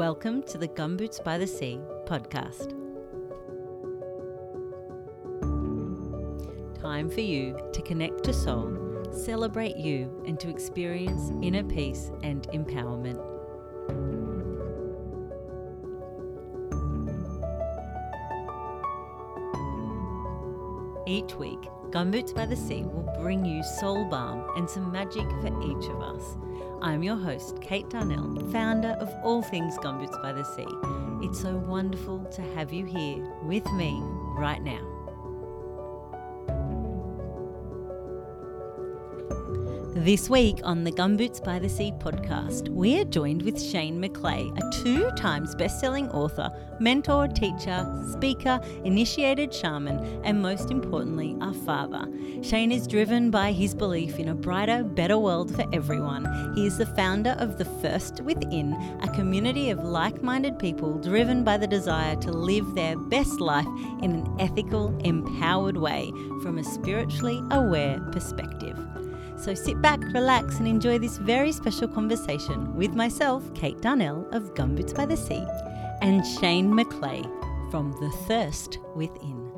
Welcome to the Gumboots by the Sea podcast. Time for you to connect to soul, celebrate you, and to experience inner peace and empowerment. Week, Gumboots by the Sea will bring you soul balm and some magic for each of us. I'm your host, Kate Darnell, founder of All Things Gumboots by the Sea. It's so wonderful to have you here with me right now. This week on the Gumboots by the Sea podcast, we are joined with Shane McLeay, a two times best selling author, mentor, teacher, speaker, initiated shaman, and most importantly, our father. Shane is driven by his belief in a brighter, better world for everyone. He is the founder of The Thirst Within, a community of like minded people driven by the desire to live their best life in an ethical, empowered way from a spiritually aware perspective. So sit back, relax, and enjoy this very special conversation with myself, Kate Darnell of Gumboots by the Sea, and Shane McLeay from The Thirst Within.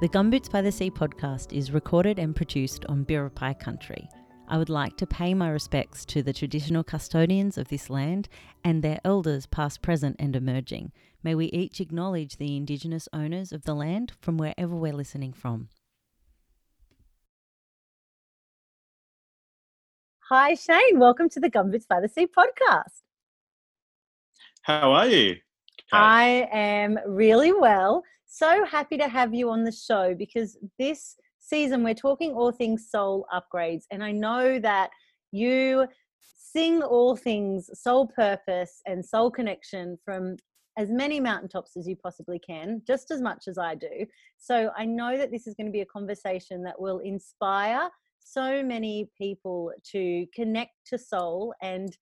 The Gumboots by the Sea podcast is recorded and produced on Biripi country. I would like to pay my respects to the traditional custodians of this land and their elders, past, present, and emerging. May we each acknowledge the Indigenous owners of the land from wherever we're listening from. Hi, Shane. Welcome to the Gumboots by the Sea podcast. How are you? Kate? I am really well. So happy to have you on the show because this season we're talking all things soul upgrades. And I know that you sing all things soul purpose and soul connection from as many mountaintops as you possibly can, just as much as I do. So I know that this is going to be a conversation that will inspire so many people to connect to soul and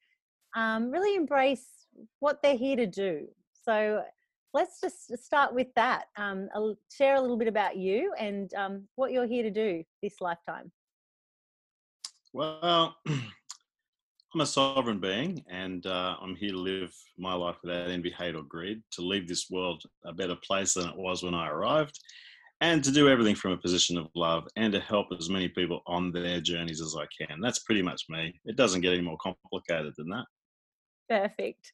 um, really embrace what they're here to do. So let's just start with that. Um, share a little bit about you and um, what you're here to do this lifetime. Well, I'm a sovereign being and uh, I'm here to live my life without envy, hate, or greed, to leave this world a better place than it was when I arrived and to do everything from a position of love and to help as many people on their journeys as I can. That's pretty much me. It doesn't get any more complicated than that. Perfect.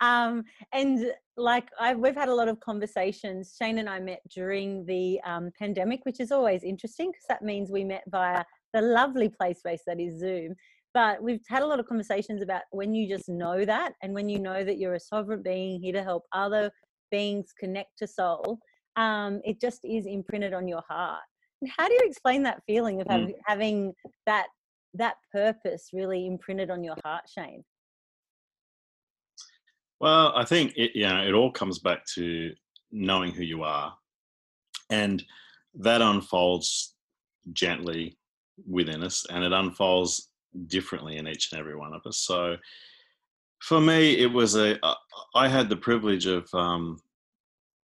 Um, and like I've, we've had a lot of conversations. Shane and I met during the um, pandemic, which is always interesting because that means we met via the lovely play space that is Zoom. But we've had a lot of conversations about when you just know that and when you know that you're a sovereign being here to help other beings connect to soul um, it just is imprinted on your heart. And how do you explain that feeling of mm. having that that purpose really imprinted on your heart, Shane? Well, I think it, you know it all comes back to knowing who you are, and that unfolds gently within us, and it unfolds differently in each and every one of us. So, for me, it was a I had the privilege of um,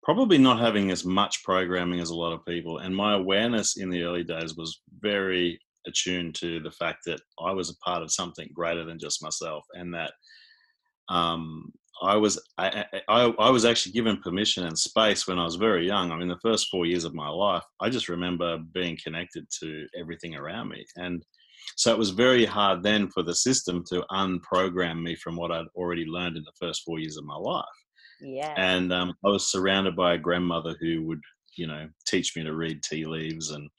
probably not having as much programming as a lot of people. And my awareness in the early days was very attuned to the fact that I was a part of something greater than just myself, and that um, I was I, I, I, was actually given permission and space when I was very young. I mean, the first four years of my life, I just remember being connected to everything around me, and so it was very hard then for the system to unprogram me from what I'd already learned in the first four years of my life. Yeah. And um, I was surrounded by a grandmother who would, you know, teach me to read tea leaves and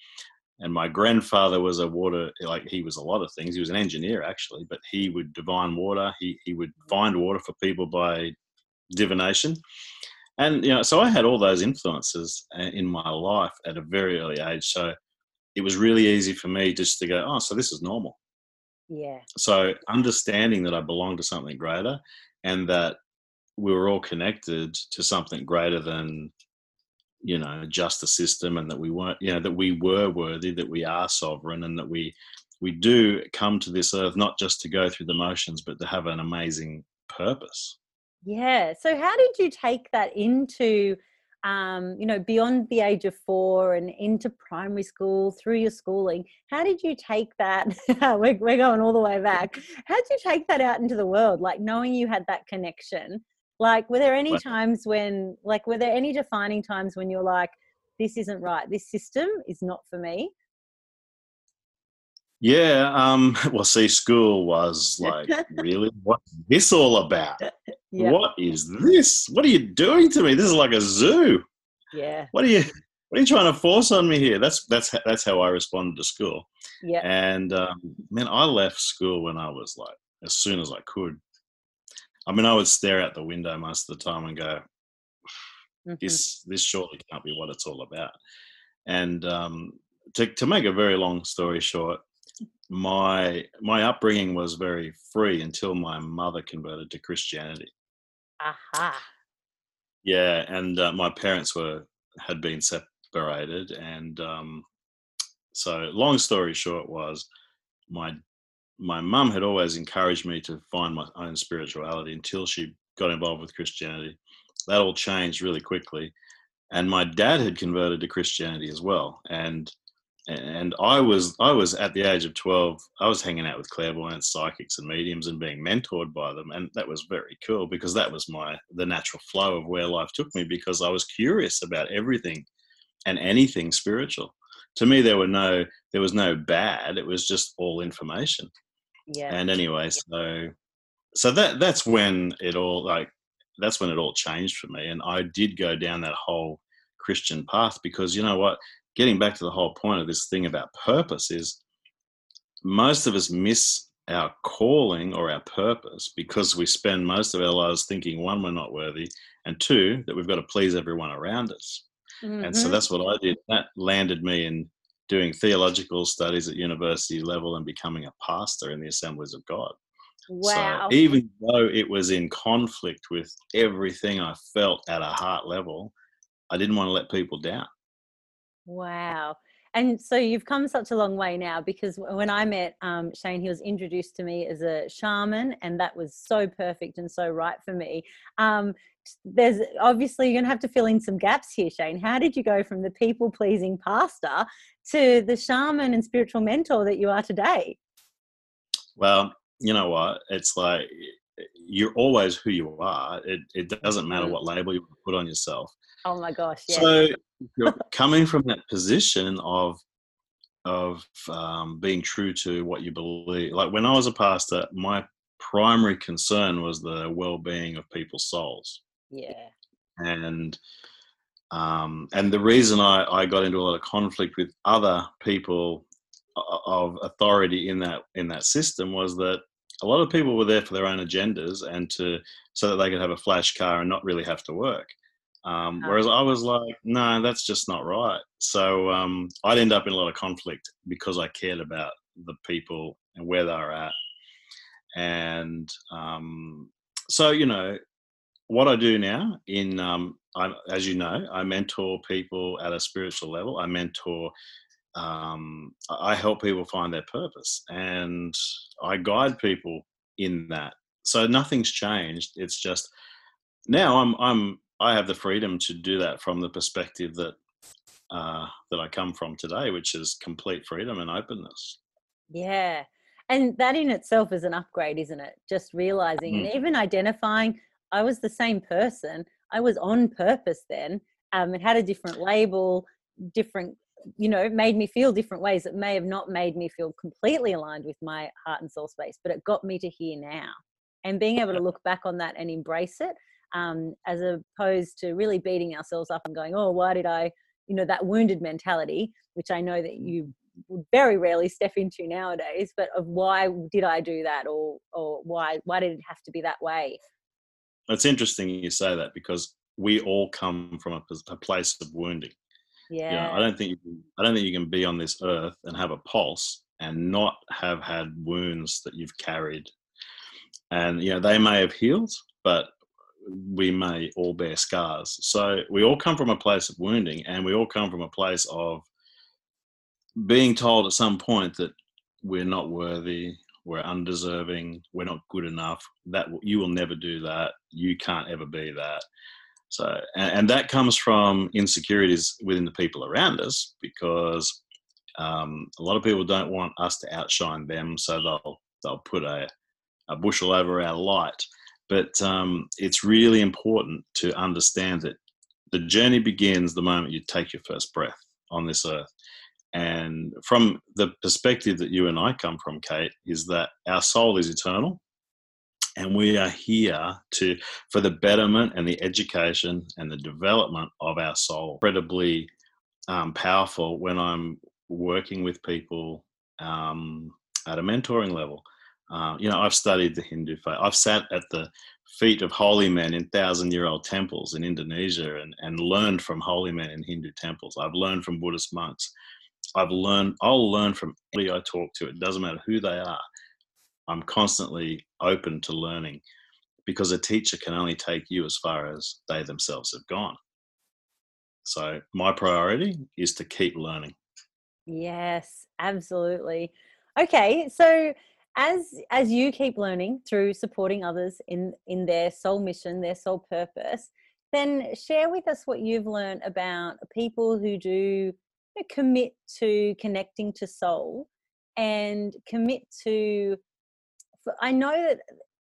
and my grandfather was a water like he was a lot of things. He was an engineer actually but he would divine water. He, he would mm. find water for people by divination. And you know so i had all those influences uh, in my life at a very early age. So it was really easy for me just to go oh so this is normal. Yeah. So understanding that i belong to something greater and that we were all connected to something greater than you know just a system and that we weren't you know that we were worthy that we are sovereign and that we we do come to this earth not just to go through the motions but to have an amazing purpose yeah so how did you take that into um, you know, beyond the age of four and into primary school through your schooling. How did you take that? we're, we're going all the way back. How did you take that out into the world? Like knowing you had that connection. Like, were there any times when, like, were there any defining times when you're like, this isn't right. This system is not for me. Yeah. Um, well, see, school was like, really? What's this all about? Yeah. What is this? What are you doing to me? This is like a zoo. Yeah. What are you? What are you trying to force on me here? That's that's that's how I responded to school. Yeah. And um, man, I left school when I was like as soon as I could. I mean, I would stare out the window most of the time and go, Mm-hmm. This this surely can't be what it's all about. And um, to to make a very long story short, my my upbringing was very free until my mother converted to Christianity. Aha. Yeah, and uh, my parents were had been separated, and um, so long story short was my my mum had always encouraged me to find my own spirituality until she got involved with Christianity that all changed really quickly. And my dad had converted to Christianity as well. And and I was I was at the age of twelve. I was hanging out with clairvoyants, psychics, and mediums, and being mentored by them, and that was very cool because that was my the natural flow of where life took me because I was curious about everything and anything spiritual. To me, there were no there was no bad. It was just all information. Yeah. And anyway, so so that that's when it all like that's when it all changed for me. And I did go down that whole Christian path because you know what? Getting back to the whole point of this thing about purpose is most of us miss our calling or our purpose because we spend most of our lives thinking one, we're not worthy, and two, that we've got to please everyone around us. Mm-hmm. And so mm-hmm. that's what I did. That landed me in doing theological studies at university level and becoming a pastor in the Assemblies of God. Wow. So even though it was in conflict with everything I felt at a heart level, I didn't want to let people down. Wow. And so you've come such a long way now because when I met um, Shane, he was introduced to me as a shaman, and that was so perfect and so right for me. Um, there's obviously you're going to have to fill in some gaps here, Shane. How did you go from the people pleasing pastor to the shaman and spiritual mentor that you are today? Well, you know what? It's like you're always who you are. It it doesn't matter mm-hmm. what label you put on yourself. Oh my gosh! Yeah. So you're coming from that position of of um, being true to what you believe. Like when I was a pastor, my primary concern was the well-being of people's souls. Yeah. And um, and the reason I, I got into a lot of conflict with other people of authority in that in that system was that a lot of people were there for their own agendas and to so that they could have a flash car and not really have to work. Um, oh. Whereas I was like, no, that's just not right. So um, I'd end up in a lot of conflict because I cared about the people and where they are at. And um, so, you know, what I do now in, um, I, as you know, I mentor people at a spiritual level. I mentor um, I help people find their purpose and I guide people in that. So nothing's changed. It's just now I'm I'm I have the freedom to do that from the perspective that uh, that I come from today, which is complete freedom and openness. Yeah. And that in itself is an upgrade, isn't it? Just realizing mm. and even identifying I was the same person. I was on purpose then. Um, it had a different label, different you know made me feel different ways it may have not made me feel completely aligned with my heart and soul space but it got me to here now and being able to look back on that and embrace it um, as opposed to really beating ourselves up and going oh why did i you know that wounded mentality which i know that you very rarely step into nowadays but of why did i do that or or why why did it have to be that way it's interesting you say that because we all come from a, a place of wounding yeah. You know, I don't think you can, I don't think you can be on this earth and have a pulse and not have had wounds that you've carried. And you know, they may have healed, but we may all bear scars. So we all come from a place of wounding and we all come from a place of being told at some point that we're not worthy, we're undeserving, we're not good enough, that you will never do that, you can't ever be that. So, and, and that comes from insecurities within the people around us because um, a lot of people don't want us to outshine them, so they'll they'll put a, a bushel over our light. But um, it's really important to understand that the journey begins the moment you take your first breath on this earth. And from the perspective that you and I come from, Kate, is that our soul is eternal and we are here to for the betterment and the education and the development of our soul. Incredibly um, powerful when i'm working with people um, at a mentoring level. Uh, you know i've studied the hindu faith. I've sat at the feet of holy men in thousand year old temples in indonesia and, and learned from holy men in hindu temples. I've learned from buddhist monks i've learned i'll learn from anybody i talk to it doesn't matter who they are I'm constantly open to learning because a teacher can only take you as far as they themselves have gone. So my priority is to keep learning. Yes, absolutely. Okay, so as as you keep learning through supporting others in in their soul mission, their soul purpose, then share with us what you've learned about people who do commit to connecting to soul and commit to I know that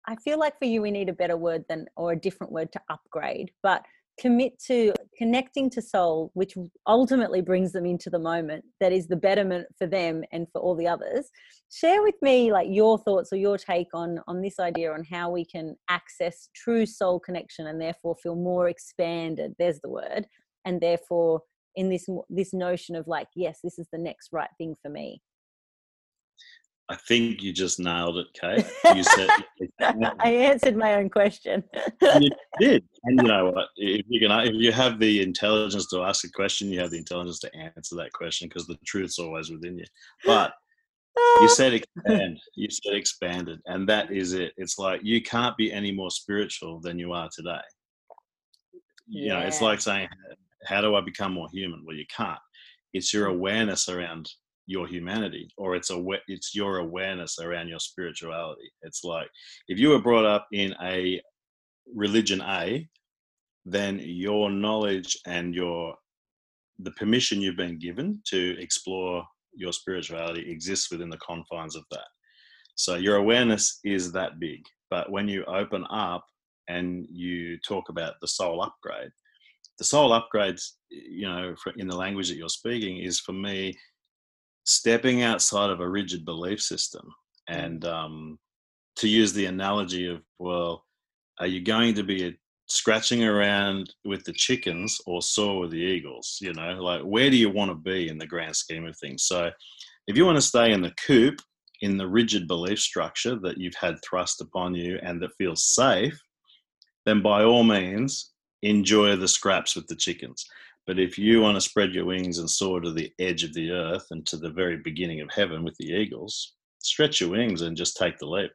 I feel like for you we need a better word than or a different word to upgrade, but commit to connecting to soul which ultimately brings them into the moment that is the betterment for them and for all the others. Share with me like your thoughts or your take on on this idea on how we can access true soul connection and therefore feel more expanded there's the word and therefore in this this notion of like yes this is the next right thing for me I think you just nailed it, Kate. You said I answered my own question. you did, and you know what? If you can, if you have the intelligence to ask a question, you have the intelligence to answer that question because the truth's always within you. But you ah. said expand. You said expanded, and that is it. It's like you can't be any more spiritual than you are today. You yeah. know, it's like saying, "How do I become more human?" Well, you can't. It's your mm. awareness around your humanity or it's a it's your awareness around your spirituality it's like if you were brought up in a religion a then your knowledge and your the permission you've been given to explore your spirituality exists within the confines of that so your awareness is that big but when you open up and you talk about the soul upgrade the soul upgrades you know in the language that you're speaking is for me stepping outside of a rigid belief system. Mm. and um, to use the analogy of well are you going to be scratching around with the chickens or soar with the eagles? You know like where do you want to be in the grand scheme of things? So if you want to stay in the coop in the rigid belief structure that you've had thrust upon you and that feels safe then by all means enjoy the scraps with the chickens but if you want to spread your wings and soar to the edge of the earth and to the very beginning of heaven with the eagles, stretch your wings and just take the leap.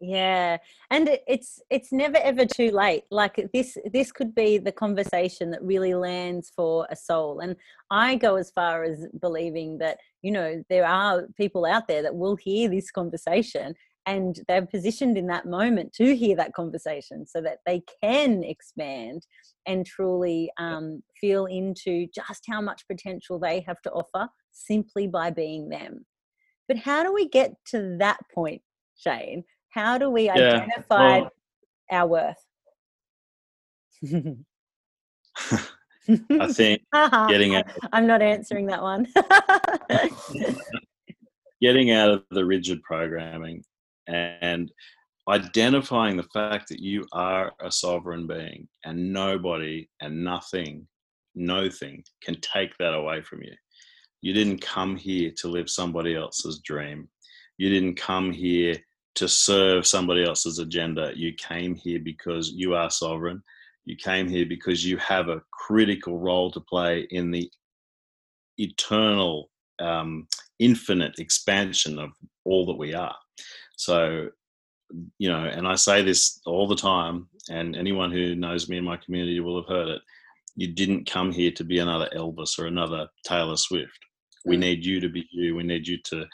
Yeah, and it's it's never ever too late. Like this this could be the conversation that really lands for a soul. And I go as far as believing that you know there are people out there that will hear this conversation and they're positioned in that moment to hear that conversation so that they can expand and truly um, feel into just how much potential they have to offer simply by being them. But how do we get to that point, Shane? How do we yeah. identify well, our worth? I think getting out. I'm not answering that one. getting out of the rigid programming and identifying the fact that you are a sovereign being and nobody and nothing, no thing can take that away from you. You didn't come here to live somebody else's dream. You didn't come here to serve somebody else's agenda. You came here because you are sovereign. You came here because you have a critical role to play in the eternal, um, infinite expansion of all that we are. So, you know, and I say this all the time, and anyone who knows me in my community will have heard it. You didn't come here to be another Elvis or another Taylor Swift. We mm. need you to be you. We need you to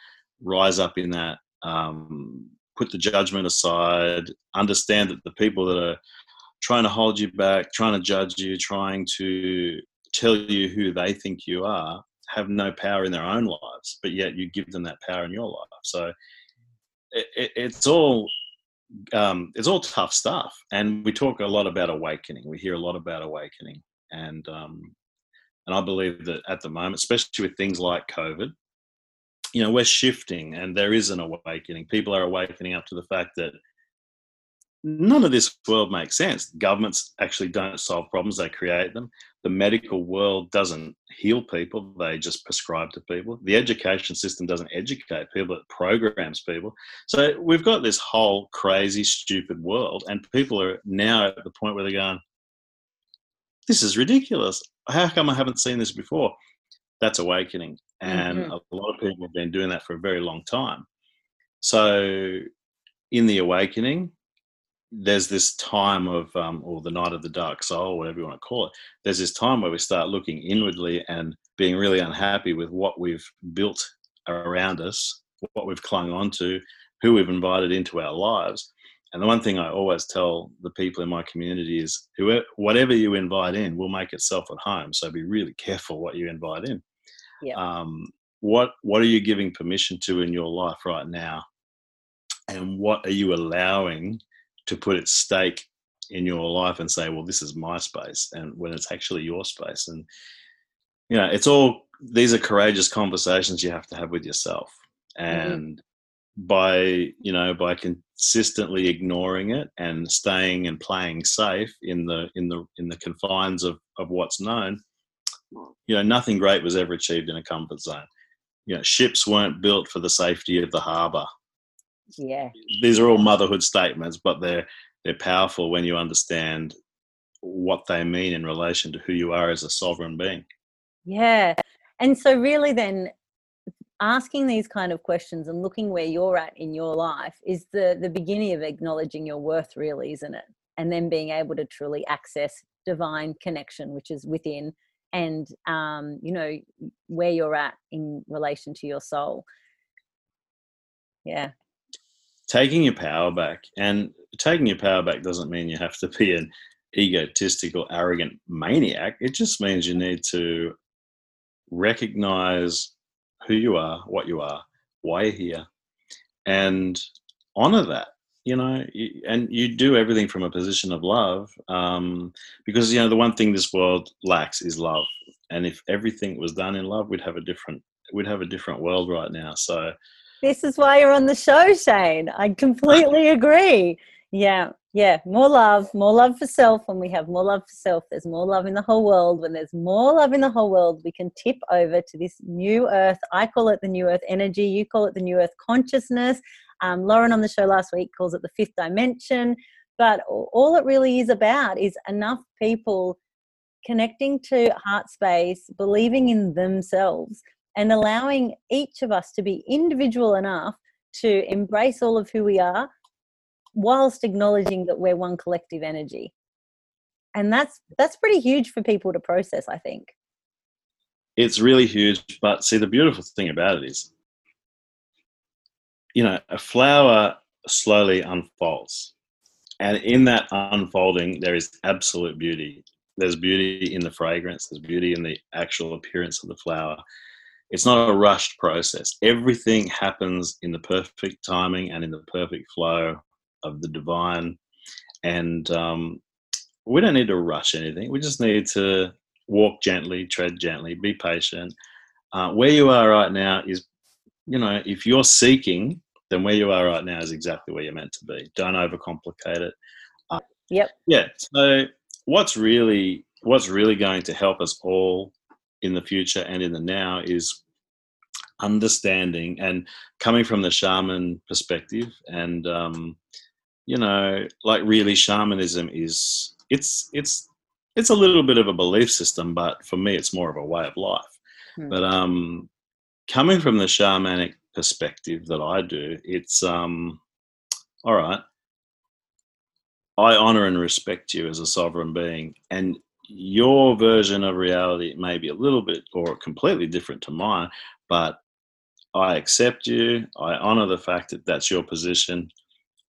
rise up in that, um, put the judgment aside, understand that the people that are trying to hold you back, trying to judge you, trying to tell you who they think you are, have no power in their own lives, but yet you give them that power in your life. So it, it, it's all um, it's all tough stuff, and we talk a lot about awakening. We hear a lot about awakening, and um, and I believe that at the moment, especially with things like COVID, you know, we're shifting, and there is an awakening. People are awakening up to the fact that none of this world makes sense. Governments actually don't solve problems, they create them. The medical world doesn't heal people, they just prescribe to people. The education system doesn't educate people, it programs people. So we've got this whole crazy, stupid world, and people are now at the point where they're going, This is ridiculous. How come I haven't seen this before? That's awakening. And mm-hmm. a lot of people have been doing that for a very long time. So, in the awakening, there's this time of um, or the night of the dark soul whatever you want to call it there's this time where we start looking inwardly and being really unhappy with what we've built around us what we've clung on to who we've invited into our lives. And the one thing i always tell the people in my community is whoever whatever you invite in will make itself at home so be really careful what you invite in. Yeah. um, what what are you giving permission to in your life right now? And what are you allowing to put its stake in your life and say, well, this is my space, and when it's actually your space. And you know, it's all these are courageous conversations you have to have with yourself. Mm-hmm. And mm-hmm. by you know, by consistently ignoring it and staying and playing safe in the in the in the confines of, of what's known, you know, nothing great was ever achieved in a comfort zone. You know, ships weren't built for the safety of the harbor yeah. These are all motherhood statements but they're they're powerful when you understand what they mean in relation to who you are as a sovereign being. Yeah. And so really then asking these kind of questions and looking where you're at in your life is the the beginning of acknowledging your worth really isn't it? And then being able to truly access divine connection which is within and um, you know where you're at in relation to your soul. Yeah taking your power back. And taking your power back doesn't mean you have to be an egotistical, arrogant maniac. It just means you need to recognize who you are, what you are, why you're here, and honor that. You know, and you do everything from a position of love, um, because you know the one thing this world lacks is love. And if everything was done in love, we'd have a different we'd have a different world right now. So this is why you're on the show, Shane. I completely agree. Yeah, yeah. More love, more love for self. When we have more love for self, there's more love in the whole world. When there's more love in the whole world, we can tip over to this new earth. I call it the new earth energy. You call it the new earth consciousness. Um, Lauren on the show last week calls it the fifth dimension. But all it really is about is enough people connecting to heart space, believing in themselves, and allowing each of us to be individual enough to embrace all of who we are whilst acknowledging that we're one collective energy. And that's that's pretty huge for people to process i think. It's really huge but see the beautiful thing about it is you know a flower slowly unfolds. And in that unfolding there is absolute beauty. There's beauty in the fragrance there's beauty in the actual appearance of the flower it's not a rushed process. Everything happens in the perfect timing and in the perfect flow of the divine. And um, we don't need to rush anything. We just need to walk gently, tread gently, be patient. Uh, where you are right now is, you know, if you're seeking, then where you are right now is exactly where you're meant to be. Don't overcomplicate it. Uh, yep. Yeah. So what's really what's really going to help us all in the future and in the now is understanding and coming from the shaman perspective and um, you know like really shamanism is it's it's it's a little bit of a belief system but for me it's more of a way of life hmm. but um coming from the shamanic perspective that i do it's um all right i honor and respect you as a sovereign being and your version of reality may be a little bit or completely different to mine, but I accept you. I honor the fact that that's your position.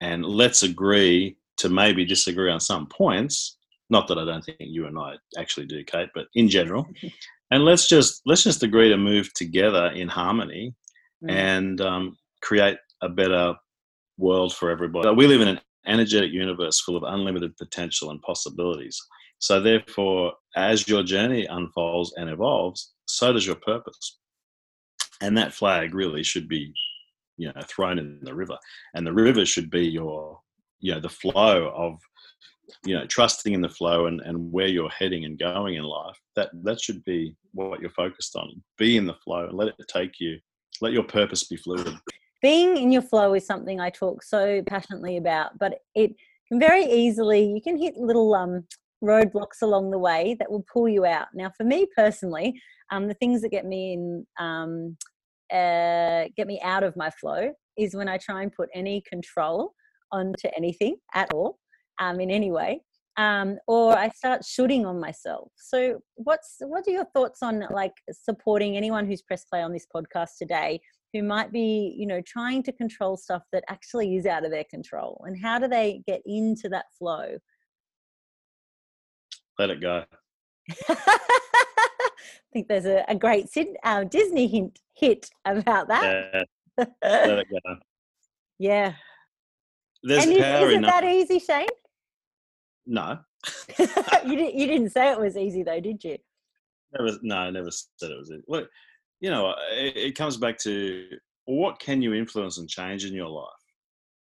And let's agree to maybe disagree on some points. Not that I don't think you and I actually do, Kate, but in general. and let's just let's just agree to move together in harmony mm. and um, create a better world for everybody. We live in an energetic universe full of unlimited potential and possibilities. So, therefore, as your journey unfolds and evolves, so does your purpose. And that flag really should be, you know, thrown in the river. And the river should be your, you know, the flow of, you know, trusting in the flow and, and where you're heading and going in life. That that should be what you're focused on. Be in the flow and let it take you. Let your purpose be fluid being in your flow is something I talk so passionately about, but it can very easily, you can hit little um, roadblocks along the way that will pull you out. Now, for me personally, um, the things that get me in, um, uh, get me out of my flow is when I try and put any control onto anything at all, um, in any way. Um, or I start shooting on myself. So, what's what are your thoughts on like supporting anyone who's pressed play on this podcast today who might be you know trying to control stuff that actually is out of their control and how do they get into that flow let it go. I think there's a, a great uh, disney hint hit about that. Yeah. let it go. Yeah. There's and power is, is in that easy shane? No. You, didn't, you didn't say it was easy though did you? Never no i never said it was easy. Look you know, it, it comes back to what can you influence and change in your life?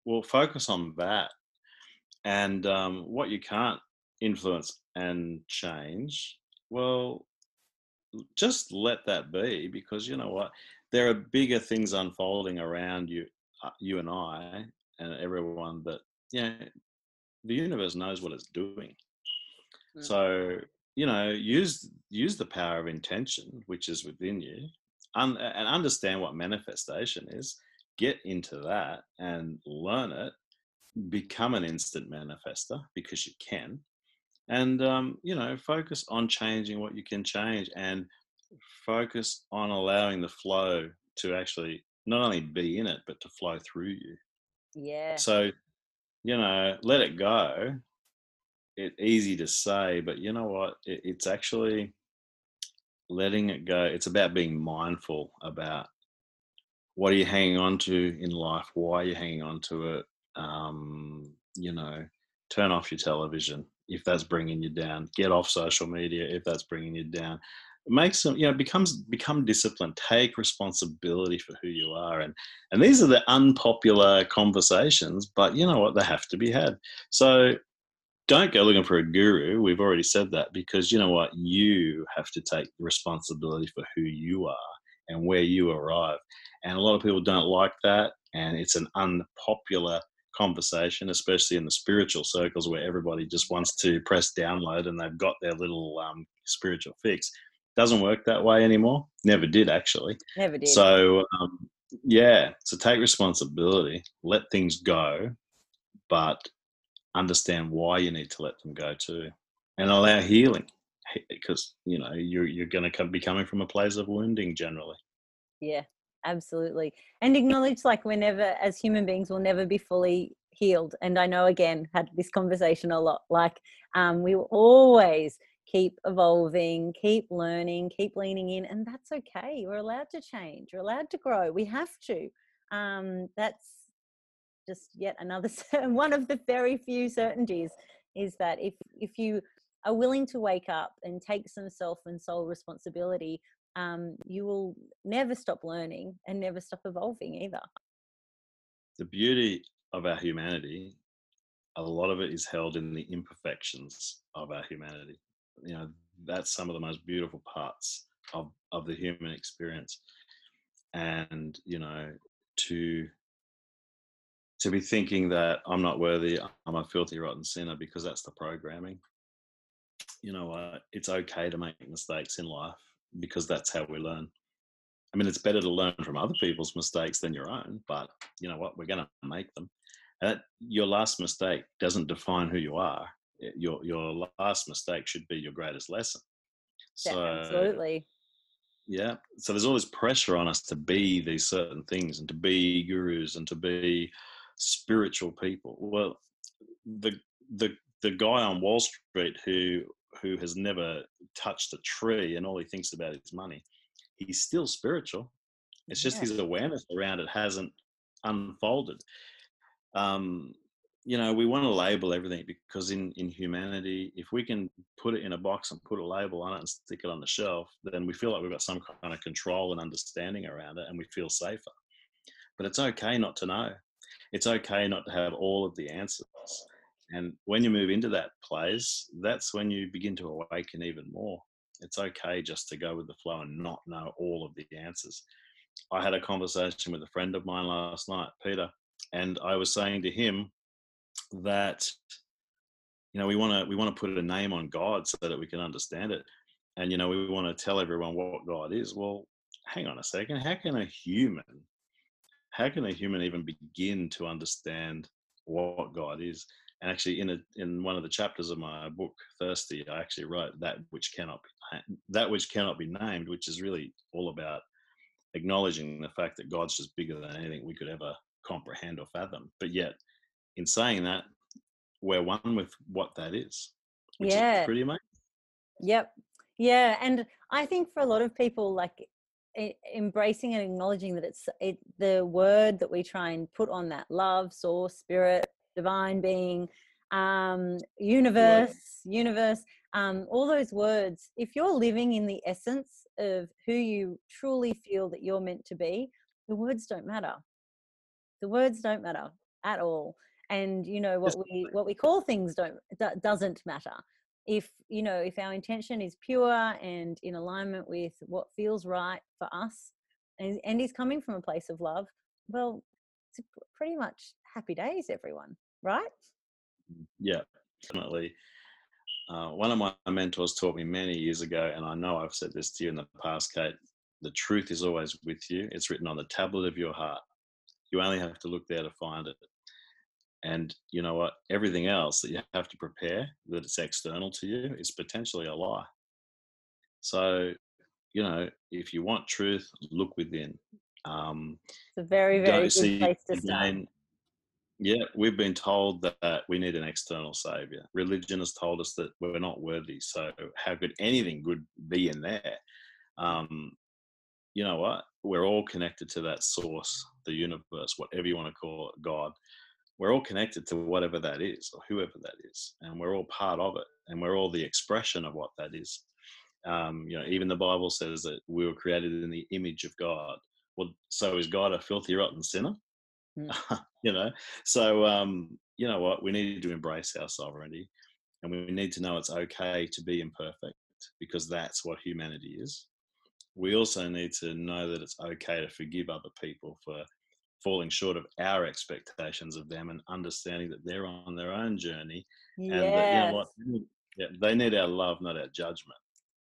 Well, focus on that. And um, what you can't influence and change, well, just let that be because you know what? There are bigger things unfolding around you, uh, you and I, and everyone that, yeah, you know, the universe knows what it's doing. Mm. So you know use use the power of intention which is within you un, and understand what manifestation is get into that and learn it become an instant manifester because you can and um, you know focus on changing what you can change and focus on allowing the flow to actually not only be in it but to flow through you yeah so you know let it go it's easy to say, but you know what? It, it's actually letting it go. It's about being mindful about what are you hanging on to in life? Why are you hanging on to it? Um, you know, turn off your television if that's bringing you down. Get off social media if that's bringing you down. Make some, you know, becomes become disciplined. Take responsibility for who you are, and and these are the unpopular conversations, but you know what? They have to be had. So don't go looking for a guru. We've already said that because you know what? You have to take responsibility for who you are and where you arrive. And a lot of people don't like that. And it's an unpopular conversation, especially in the spiritual circles where everybody just wants to press download and they've got their little um, spiritual fix. Doesn't work that way anymore. Never did, actually. Never did. So, um, yeah, so take responsibility, let things go, but understand why you need to let them go too, and allow healing because you know you're you're going to be coming from a place of wounding generally. Yeah, absolutely, and acknowledge like whenever as human beings we'll never be fully healed. And I know again had this conversation a lot. Like um, we will always keep evolving, keep learning, keep leaning in, and that's okay. We're allowed to change. We're allowed to grow. We have to. Um, that's just yet another one of the very few certainties is that if if you are willing to wake up and take some self and soul responsibility um, you will never stop learning and never stop evolving either the beauty of our humanity a lot of it is held in the imperfections of our humanity you know that's some of the most beautiful parts of of the human experience and you know to to be thinking that I'm not worthy, I'm a filthy, rotten sinner because that's the programming. You know what? It's okay to make mistakes in life because that's how we learn. I mean, it's better to learn from other people's mistakes than your own, but you know what? We're going to make them. And your last mistake doesn't define who you are. Your your last mistake should be your greatest lesson. So, yeah, absolutely. Yeah. So there's all this pressure on us to be these certain things and to be gurus and to be spiritual people. Well, the the the guy on Wall Street who who has never touched a tree and all he thinks about is money, he's still spiritual. It's just his awareness around it hasn't unfolded. Um, you know, we want to label everything because in in humanity, if we can put it in a box and put a label on it and stick it on the shelf, then we feel like we've got some kind of control and understanding around it, and we feel safer. But it's okay not to know. It's okay not to have all of the answers. And when you move into that place, that's when you begin to awaken even more. It's okay just to go with the flow and not know all of the answers. I had a conversation with a friend of mine last night, Peter, and I was saying to him that you know we want to we want to put a name on God so that we can understand it, and you know we want to tell everyone what God is. Well, hang on a second. How can a human, how can a human even begin to understand what God is? And actually, in a in one of the chapters of my book, Thirsty, I actually wrote that which cannot be, that which cannot be named, which is really all about acknowledging the fact that God's just bigger than anything we could ever comprehend or fathom. But yet, in saying that, we're one with what that is, which yeah. is pretty amazing. Yep. Yeah, and I think for a lot of people, like embracing and acknowledging that it's it, the word that we try and put on that love, source, spirit, divine being, um, universe, universe, um, all those words. If you're living in the essence of who you truly feel that you're meant to be, the words don't matter. The words don't matter at all. And you know what we what we call things don't doesn't matter. If you know if our intention is pure and in alignment with what feels right for us, and, and is coming from a place of love, well, it's pretty much happy days, everyone, right? Mm, yeah, definitely. Uh, one of my mentors taught me many years ago, and I know I've said this to you in the past, Kate. The truth is always with you. It's written on the tablet of your heart. You only have to look there to find it. And you know what? Everything else that you have to prepare that it's external to you is potentially a lie. So, you know, if you want truth, look within. Um, it's a very, very good place to start. Yeah, we've been told that we need an external savior. Religion has told us that we're not worthy. So, how could anything good be in there? Um, you know what? We're all connected to that source, the universe, whatever you want to call it, God. We're all connected to whatever that is or whoever that is, and we're all part of it, and we're all the expression of what that is. Um, you know, even the Bible says that we were created in the image of God. Well, so is God a filthy, rotten sinner? Mm. you know, so um, you know what? We need to embrace our sovereignty, and we need to know it's okay to be imperfect because that's what humanity is. We also need to know that it's okay to forgive other people for falling short of our expectations of them and understanding that they're on their own journey yes. and that, you know what yeah, they need our love not our judgment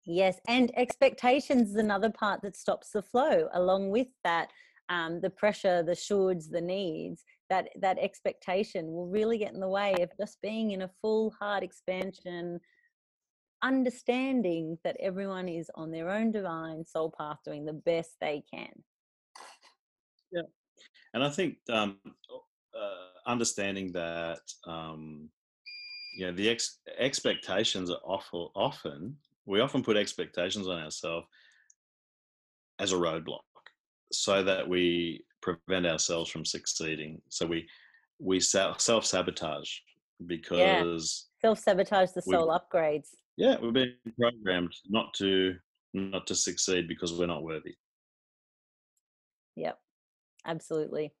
yes and expectations is another part that stops the flow along with that um, the pressure, the shoulds, the needs, that that expectation will really get in the way of just being in a full heart expansion, understanding that everyone is on their own divine soul path doing the best they can. Yeah, and I think um, uh, understanding that um, you know the ex- expectations are awful, often we often put expectations on ourselves as a roadblock so that we prevent ourselves from succeeding. So we we self sabotage because yeah. self sabotage the soul upgrades. Yeah, we've been programmed not to not to succeed because we're not worthy. Yep, absolutely.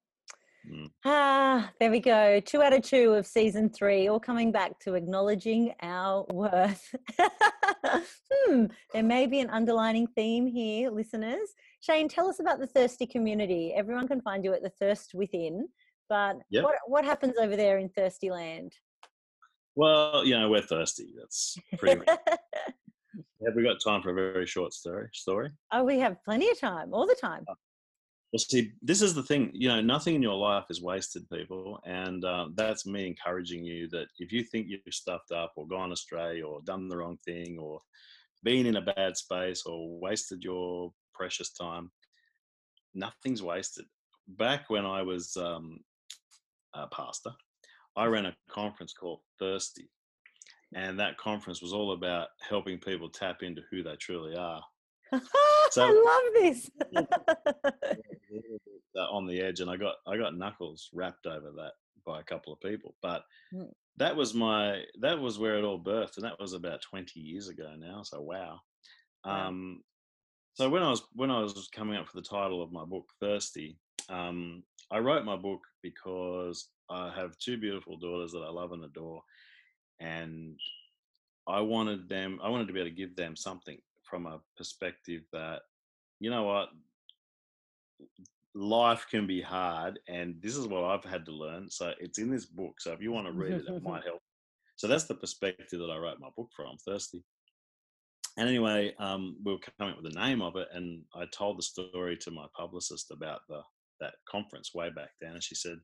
Mm. Ah, there we go. Two out of two of season three, all coming back to acknowledging our worth. hmm, there may be an underlining theme here, listeners. Shane, tell us about the Thirsty community. Everyone can find you at the Thirst Within, but yep. what what happens over there in Thirsty Land? Well, you know, we're thirsty. That's pretty much. have we got time for a very short story? Story? Oh, we have plenty of time, all the time. Oh. Well, see, this is the thing. You know, nothing in your life is wasted, people, and uh, that's me encouraging you that if you think you've stuffed up or gone astray or done the wrong thing or been in a bad space or wasted your precious time. Nothing's wasted. Back when I was um, a pastor, I ran a conference called Thirsty, and that conference was all about helping people tap into who they truly are. So, I love this. on the edge, and I got I got knuckles rapped over that by a couple of people, but mm. that was my that was where it all birthed, and that was about twenty years ago now. So wow. Um, so when I was when I was coming up for the title of my book, Thirsty, um, I wrote my book because I have two beautiful daughters that I love and adore, and I wanted them. I wanted to be able to give them something from a perspective that, you know what, life can be hard, and this is what I've had to learn. So it's in this book. So if you want to read it, it might help. So that's the perspective that I wrote my book from. Thirsty. And anyway, um, we were coming up with the name of it, and I told the story to my publicist about the that conference way back then, and she said,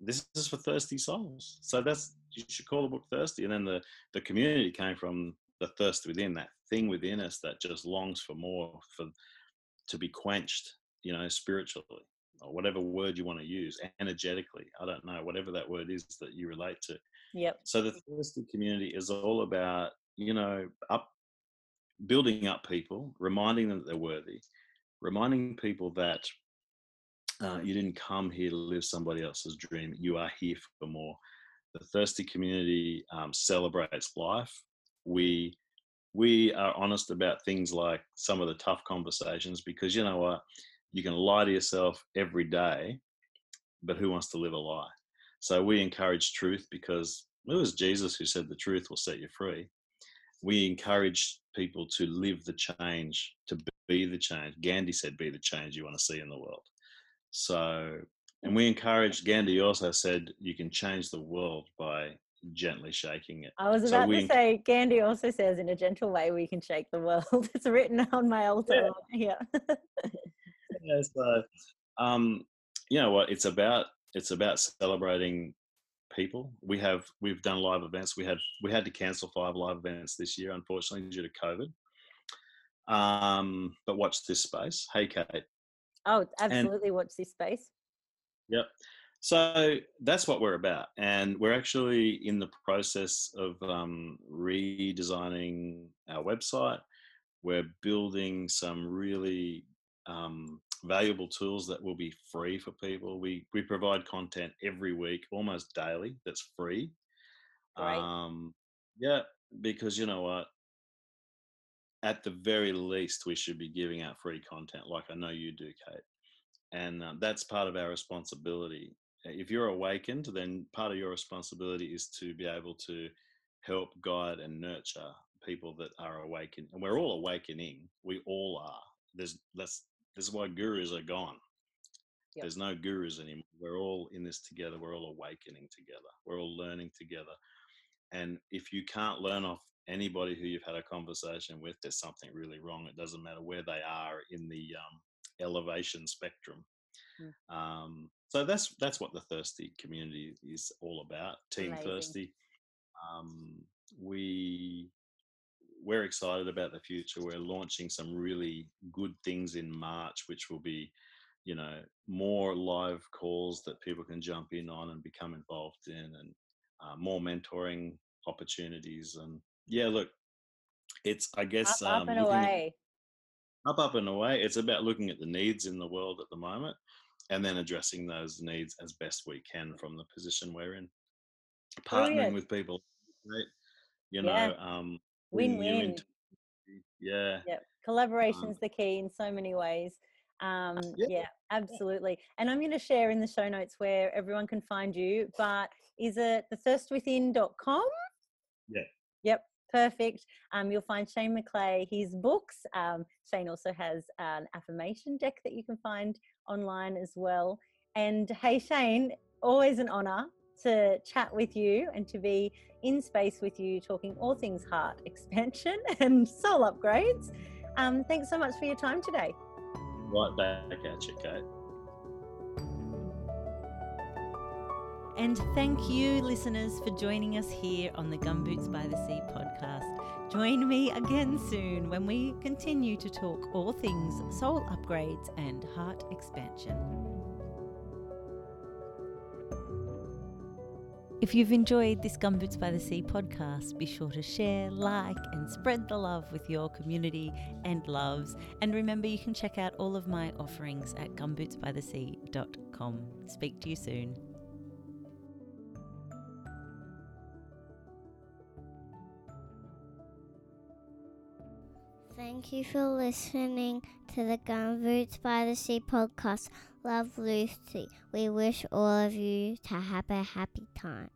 "This is for thirsty souls." So that's you should call the book "Thirsty." And then the the community came from the thirst within, that thing within us that just longs for more, for to be quenched, you know, spiritually or whatever word you want to use, energetically. I don't know, whatever that word is that you relate to. Yep. So the thirsty community is all about, you know, up building up people, reminding them that they're worthy, reminding people that uh, you didn't come here to live somebody else's dream. You are here for more. The thirsty community um, celebrates life. We we are honest about things like some of the tough conversations because you know what, you can lie to yourself every day, but who wants to live a lie? So we encourage truth because it was Jesus who said the truth will set you free we encourage people to live the change, to be the change. Gandhi said, be the change you want to see in the world. So, and we encourage, Gandhi also said, you can change the world by gently shaking it. I was about so we, to say, Gandhi also says, in a gentle way, we can shake the world. it's written on my altar yeah. here. yeah, so, um, you know what? It's about, it's about celebrating people. We have we've done live events. We had we had to cancel five live events this year, unfortunately, due to COVID. Um, but watch this space. Hey, Kate. Oh, absolutely! And, watch this space. Yep. So that's what we're about, and we're actually in the process of um, redesigning our website. We're building some really um, valuable tools that will be free for people. We we provide content every week, almost daily, that's free. Right. Um, yeah, because you know what? At the very least, we should be giving out free content, like I know you do, Kate. And uh, that's part of our responsibility. If you're awakened, then part of your responsibility is to be able to help guide and nurture people that are awakened. And we're all awakening. We all are. There's that's this is why gurus are gone. Yep. There's no gurus anymore. We're all in this together. We're all awakening together. We're all learning together. And if you can't learn off anybody who you've had a conversation with, there's something really wrong. It doesn't matter where they are in the um, elevation spectrum. Mm. Um, so that's that's what the thirsty community is all about. Team Amazing. Thirsty. Um, we we're excited about the future. We're launching some really good things in March, which will be, you know, more live calls that people can jump in on and become involved in, and uh, more mentoring opportunities. And yeah, look, it's I guess up, um, up and away. Up, up and away. It's about looking at the needs in the world at the moment, and then addressing those needs as best we can from the position we're in. Partnering Brilliant. with people, right? You know, yeah. um, Win-win. Yeah. Yeah. Collaboration's um, the key in so many ways. Um, yeah. yeah, absolutely. And I'm going to share in the show notes where everyone can find you. But is it thethirstwithin.com? Yeah. Yep. Perfect. Um, you'll find Shane McLeay, his books. Um, Shane also has an affirmation deck that you can find online as well. And hey, Shane, always an honor to chat with you and to be in space with you, talking all things heart expansion and soul upgrades. Um, thanks so much for your time today. Right back at you, Kate. And thank you, listeners, for joining us here on the Gumboots by the Sea podcast. Join me again soon when we continue to talk all things soul upgrades and heart expansion. If you've enjoyed this Gumboots by the Sea podcast, be sure to share, like, and spread the love with your community and loves. And remember, you can check out all of my offerings at gumbootsbythesea.com. Speak to you soon. Thank you for listening to the Gumboots by the Sea podcast. Love Lucy. We wish all of you to have a happy time.